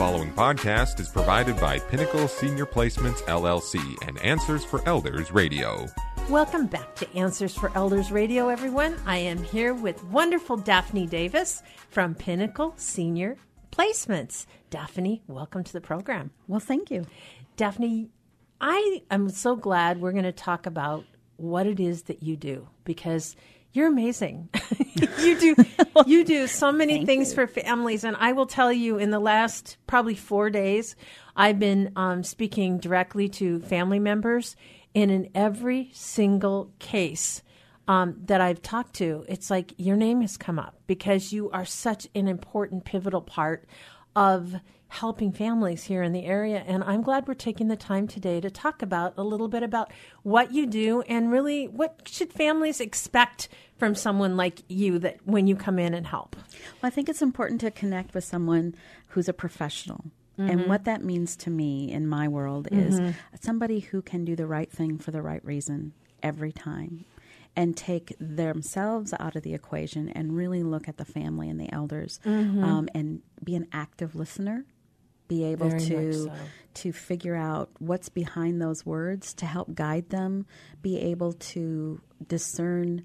following podcast is provided by Pinnacle Senior Placements LLC and Answers for Elders Radio. Welcome back to Answers for Elders Radio, everyone. I am here with wonderful Daphne Davis from Pinnacle Senior Placements. Daphne, welcome to the program. Well, thank you. Daphne, I am so glad we're going to talk about what it is that you do because you're amazing. you do you do so many things you. for families, and I will tell you, in the last probably four days, I've been um, speaking directly to family members, and in every single case um, that I've talked to, it's like your name has come up because you are such an important, pivotal part of helping families here in the area. And I'm glad we're taking the time today to talk about a little bit about what you do and really what should families expect from someone like you that when you come in and help. Well, I think it's important to connect with someone who's a professional. Mm-hmm. And what that means to me in my world is mm-hmm. somebody who can do the right thing for the right reason every time and take themselves out of the equation and really look at the family and the elders mm-hmm. um, and be an active listener be able Very to so. to figure out what's behind those words to help guide them, be able to discern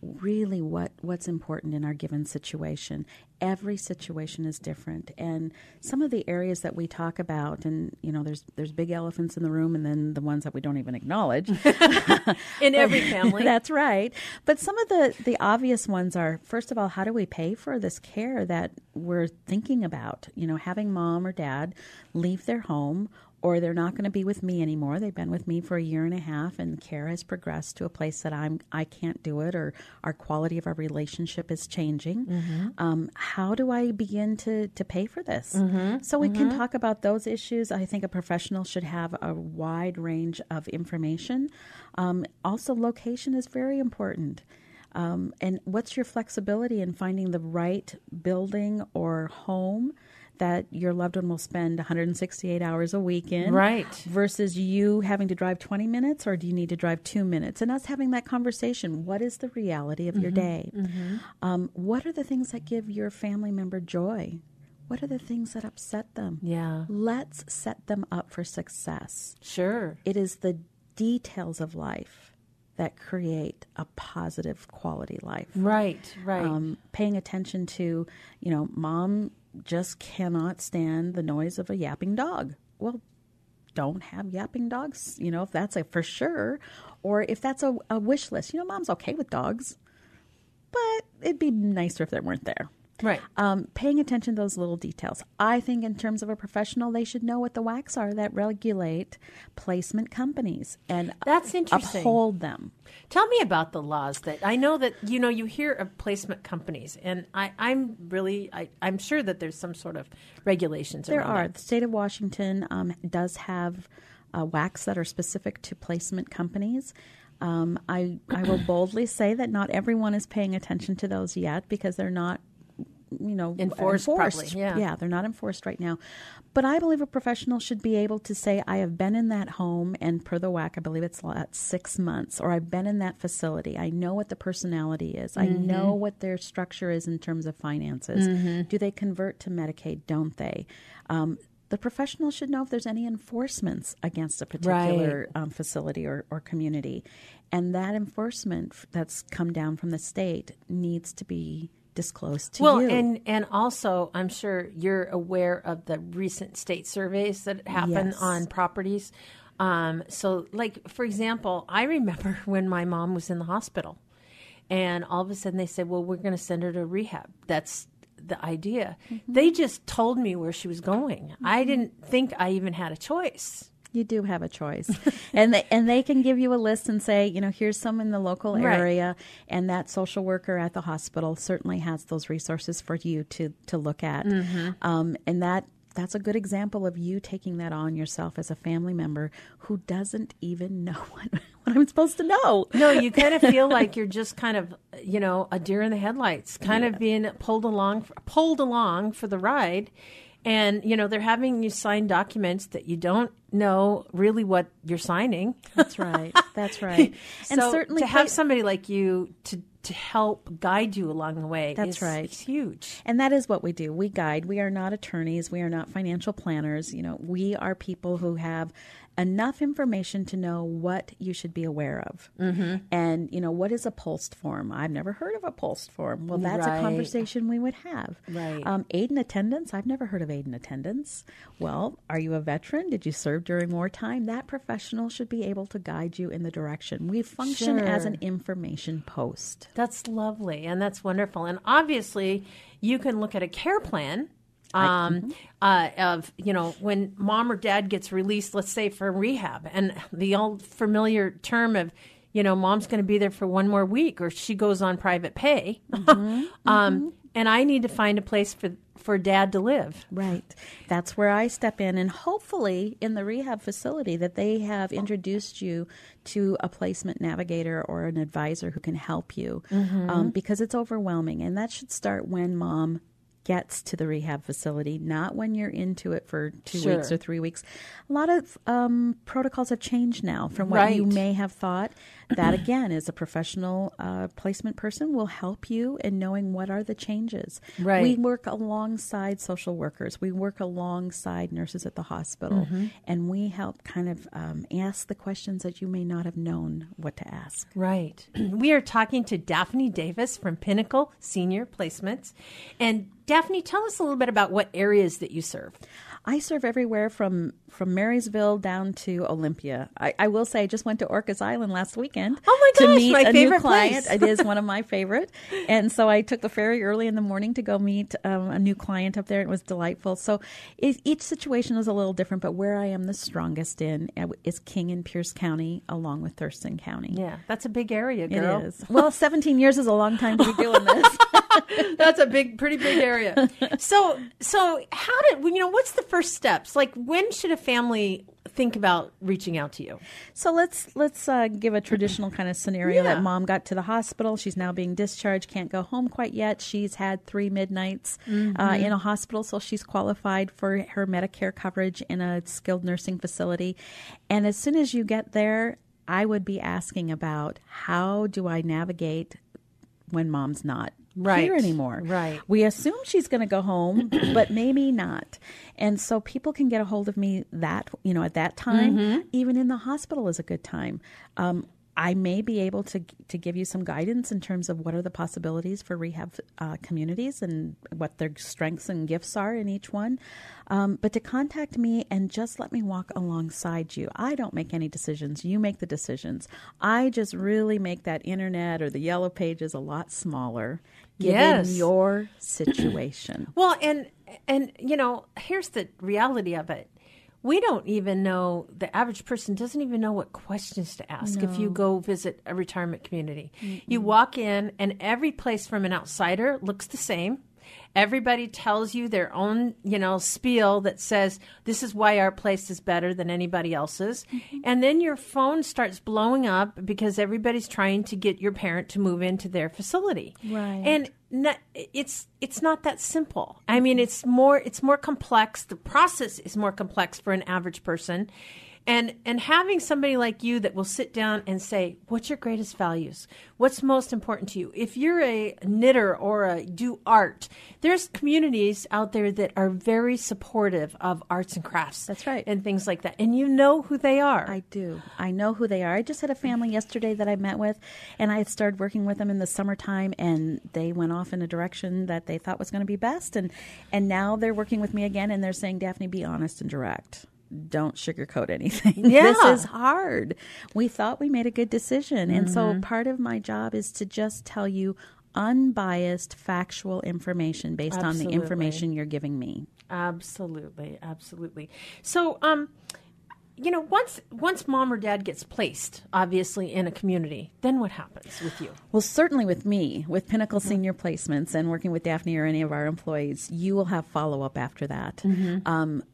really what what's important in our given situation every situation is different. And some of the areas that we talk about and you know there's there's big elephants in the room and then the ones that we don't even acknowledge. In every family. That's right. But some of the the obvious ones are first of all how do we pay for this care that we're thinking about? You know having mom or dad leave their home or they're not going to be with me anymore. They've been with me for a year and a half, and care has progressed to a place that I'm I can't do it, or our quality of our relationship is changing. Mm-hmm. Um, how do I begin to to pay for this? Mm-hmm. So we mm-hmm. can talk about those issues. I think a professional should have a wide range of information. Um, also, location is very important. Um, and what's your flexibility in finding the right building or home? That your loved one will spend 168 hours a week in. Right. Versus you having to drive 20 minutes or do you need to drive two minutes? And us having that conversation. What is the reality of mm-hmm. your day? Mm-hmm. Um, what are the things that give your family member joy? What are the things that upset them? Yeah. Let's set them up for success. Sure. It is the details of life that create a positive quality life. Right, right. Um, paying attention to, you know, mom just cannot stand the noise of a yapping dog. Well, don't have yapping dogs, you know, if that's a for sure, or if that's a, a wish list. You know, mom's okay with dogs, but it'd be nicer if they weren't there. Right. Um, paying attention to those little details. I think, in terms of a professional, they should know what the WACs are that regulate placement companies and that's interesting. uphold them. Tell me about the laws that I know that you know you hear of placement companies, and I, am really I, am sure that there's some sort of regulations. There are. That. The state of Washington um, does have uh, WACs that are specific to placement companies. Um, I, I will boldly say that not everyone is paying attention to those yet because they're not you know enforced. enforced. yeah. yeah, they're not enforced right now. But I believe a professional should be able to say, "I have been in that home, and per the WAC, I believe it's at six months, or I've been in that facility. I know what the personality is. Mm-hmm. I know what their structure is in terms of finances. Mm-hmm. Do they convert to Medicaid? Don't they?" Um, the professional should know if there's any enforcements against a particular right. um, facility or, or community. And that enforcement that's come down from the state needs to be disclosed to well, you. Well, and and also, I'm sure you're aware of the recent state surveys that happen yes. on properties. Um, so, like for example, I remember when my mom was in the hospital, and all of a sudden they said, "Well, we're going to send her to rehab." That's the idea. Mm-hmm. They just told me where she was going. Mm-hmm. I didn't think I even had a choice. You do have a choice, and they, and they can give you a list and say, you know, here's some in the local area, and that social worker at the hospital certainly has those resources for you to to look at, mm-hmm. um, and that that's a good example of you taking that on yourself as a family member who doesn't even know what, what I'm supposed to know. No, you kind of feel like you're just kind of, you know, a deer in the headlights, kind yeah. of being pulled along, pulled along for the ride and you know they're having you sign documents that you don't know really what you're signing. That's right. That's right. and so certainly to have somebody like you to to help guide you along the way. That's is, right. is huge. And that is what we do. We guide. We are not attorneys. We are not financial planners. You know, we are people who have enough information to know what you should be aware of. Mm-hmm. And, you know, what is a POLST form? I've never heard of a POLST form. Well, that's Right. a conversation we would have. Right. Um, aid in attendance. I've never heard of aid in attendance. Well, are you a veteran? Did you serve during wartime? That professional should be able to guide you in the direction. We function as an information post. That's lovely and that's wonderful. And obviously, you can look at a care plan um, uh, of you know when mom or dad gets released, let's say for rehab, and the old familiar term of you know mom's going to be there for one more week or she goes on private pay, um, and I need to find a place for for dad to live. Right. That's where I step in. And hopefully, in the rehab facility, that they have introduced you to a placement navigator or an advisor who can help you um, because it's overwhelming. And that should start when mom gets to the rehab facility, not when you're into it for two Sure. weeks or three weeks. A lot of um, protocols have changed now from what you may have thought. That again is a professional uh, placement person will help you in knowing what are the changes. Right. We work alongside social workers. We work alongside nurses at the hospital, Mm-hmm. and we help kind of um, ask the questions that you may not have known what to ask. Right. we are talking to Daphne Davis from Pinnacle Senior Placements. And Daphne, tell us a little bit about what areas that you serve. I serve everywhere from from Marysville down to Olympia. I, I will say, I just went to Orcas Island last weekend. Oh my gosh, to meet my a favorite new client. it is one of my favorite, and so I took the ferry early in the morning to go meet um, a new client up there. It was delightful. So it, each situation is a little different, but where I am the strongest in uh, is King and Pierce County, along with Thurston County. Yeah, that's a big area, It girl. is. Well, 17 years is a long time to be doing this. That's a big, pretty big area. So, so how did you know? What's the first steps? Like, when should a family think about reaching out to you? So let's let's uh, give a traditional kind of scenario Yeah. that mom got to the hospital. She's now being discharged, can't go home quite yet. She's had three midnights uh, Mm-hmm. in a hospital, so she's qualified for her Medicare coverage in a skilled nursing facility. And as soon as you get there, I would be asking about how do I navigate when mom's not Right. here anymore. Right. We assume she's going to go home, but maybe not. And so people can get a hold of me that, you know, at that time, Mm-hmm. even in the hospital is a good time. Um, I may be able to to give you some guidance in terms of what are the possibilities for rehab uh, communities and what their strengths and gifts are in each one. Um, but to contact me and just let me walk alongside you. I don't make any decisions. You make the decisions. I just really make that internet or the yellow pages a lot smaller, given Yes. your situation. Well, and and you know, here's the reality of it. We don't even know the average person doesn't even know what questions to ask if you go visit a retirement community. You walk in and every place from an outsider looks the same. Everybody tells you their own, you know, spiel that says this is why our place is better than anybody else's. Mm-hmm. And then your phone starts blowing up because everybody's trying to get your parent to move into their facility. Right. And not, it's it's not that simple. I mean, mm-hmm. it's more it's more complex. The process is more complex for an average person. And and having somebody like you that will sit down and say, "What's your greatest values? What's most important to you?" If you're a knitter or a do art, there's communities out there that are very supportive of arts and crafts. That's right. and things like that. And you know who they are. I do. I know who they are. I just had a family yesterday that I met with, and I had started working with them in the summertime, and they went off in a direction that they thought was going to be best, and and now they're working with me again, and they're saying, Daphne, be honest and direct. Don't sugarcoat anything. Yeah. this is hard. We thought we made a good decision, and so part of my job is to just tell you unbiased, factual information based on the information you're giving me. Absolutely, absolutely. So, um, you know, once once mom or dad gets placed, obviously in a community, then what happens with you? Well, certainly with me, with Pinnacle Senior Placements and working with Daphne or any of our employees, you will have follow up after that. Um, uh,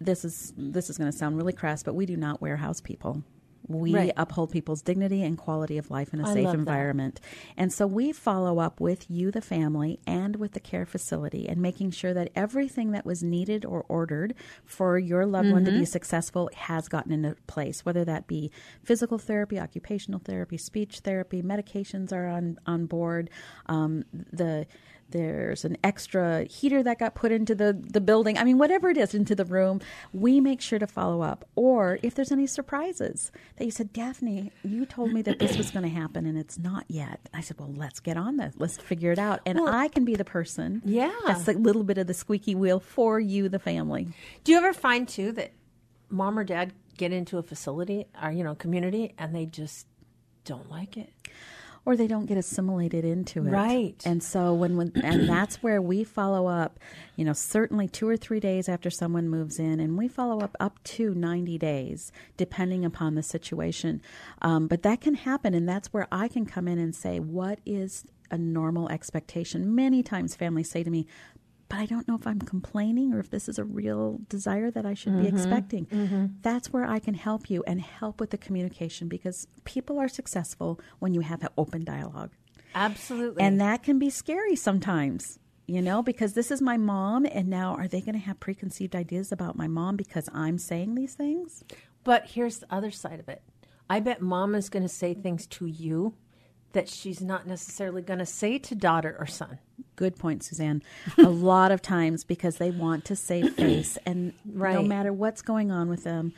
this is this is going to sound really crass, but we do not warehouse people. We Right. uphold people's dignity and quality of life in a I safe love that. environment. And so we follow up with you, the family, and with the care facility and making sure that everything that was needed or ordered for your loved one to Mm-hmm. be successful has gotten into place, whether that be physical therapy, occupational therapy, speech therapy, medications are on, on board. Um, the there's an extra heater that got put into the, the building. I mean, whatever it is into the room, we make sure to follow up. Or if there's any surprises that you said, Daphne, you told me that this was going to happen and it's not yet. I said, well, let's get on this. Let's figure it out. And I can be the person. Yeah. That's a little bit of the squeaky wheel for you, the family. Do you ever find too that mom or dad get into a facility or you know community and they just don't like it? Or they don't get assimilated into it. Right. And so when, when and that's where we follow up, you know, certainly 2 or 3 days after someone moves in and we follow up up to 90 days depending upon the situation. Um, but that can happen and that's where I can come in and say what is a normal expectation. Many times families say to me, but I don't know if I'm complaining or if this is a real desire that I should be mm-hmm. expecting. Mm-hmm. That's where I can help you and help with the communication because people are successful when you have an open dialogue. Absolutely. And that can be scary sometimes, you know, because this is my mom, and now are they going to have preconceived ideas about my mom because I'm saying these things? But here's the other side of it. I bet mom is going to say things to you that she's not necessarily going to say to daughter or son. Good point, Suzanne. a lot of times because they want to save face, and no matter what's going on with them,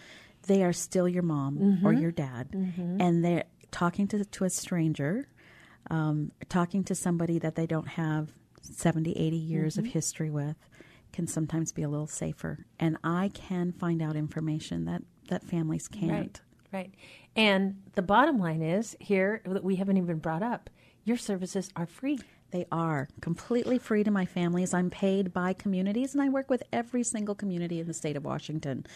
they are still your mom or mm-hmm. your dad, mm-hmm. and they're talking to to a stranger, um, talking to somebody that they don't have 70, 80 years of mm-hmm. history with, can sometimes be a little safer. And I can find out information that that families can't. Right. Right. And the bottom line is here that we haven't even brought up your services are free. They are completely free to my families. I'm paid by communities, and I work with every single community in the state of Washington.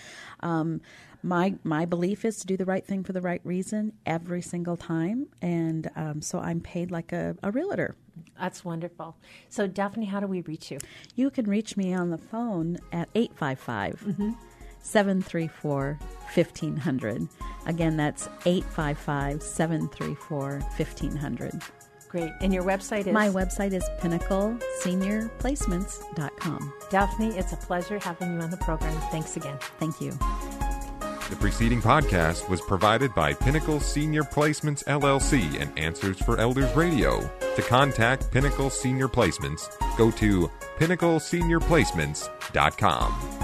Um, my my belief is to do the right thing for the right reason every single time, and um, so I'm paid like a, a realtor. That's wonderful. So, Daphne, how do we reach you? You can reach me on the phone at 855 734 1500. Again, that's 855 734 1500. Great. And your website is? My website is pinnacleseniorplacements.com. Daphne, it's a pleasure having you on the program. Thanks again. Thank you. The preceding podcast was provided by Pinnacle Senior Placements LLC and Answers for Elders Radio. To contact Pinnacle Senior Placements, go to pinnacleseniorplacements.com.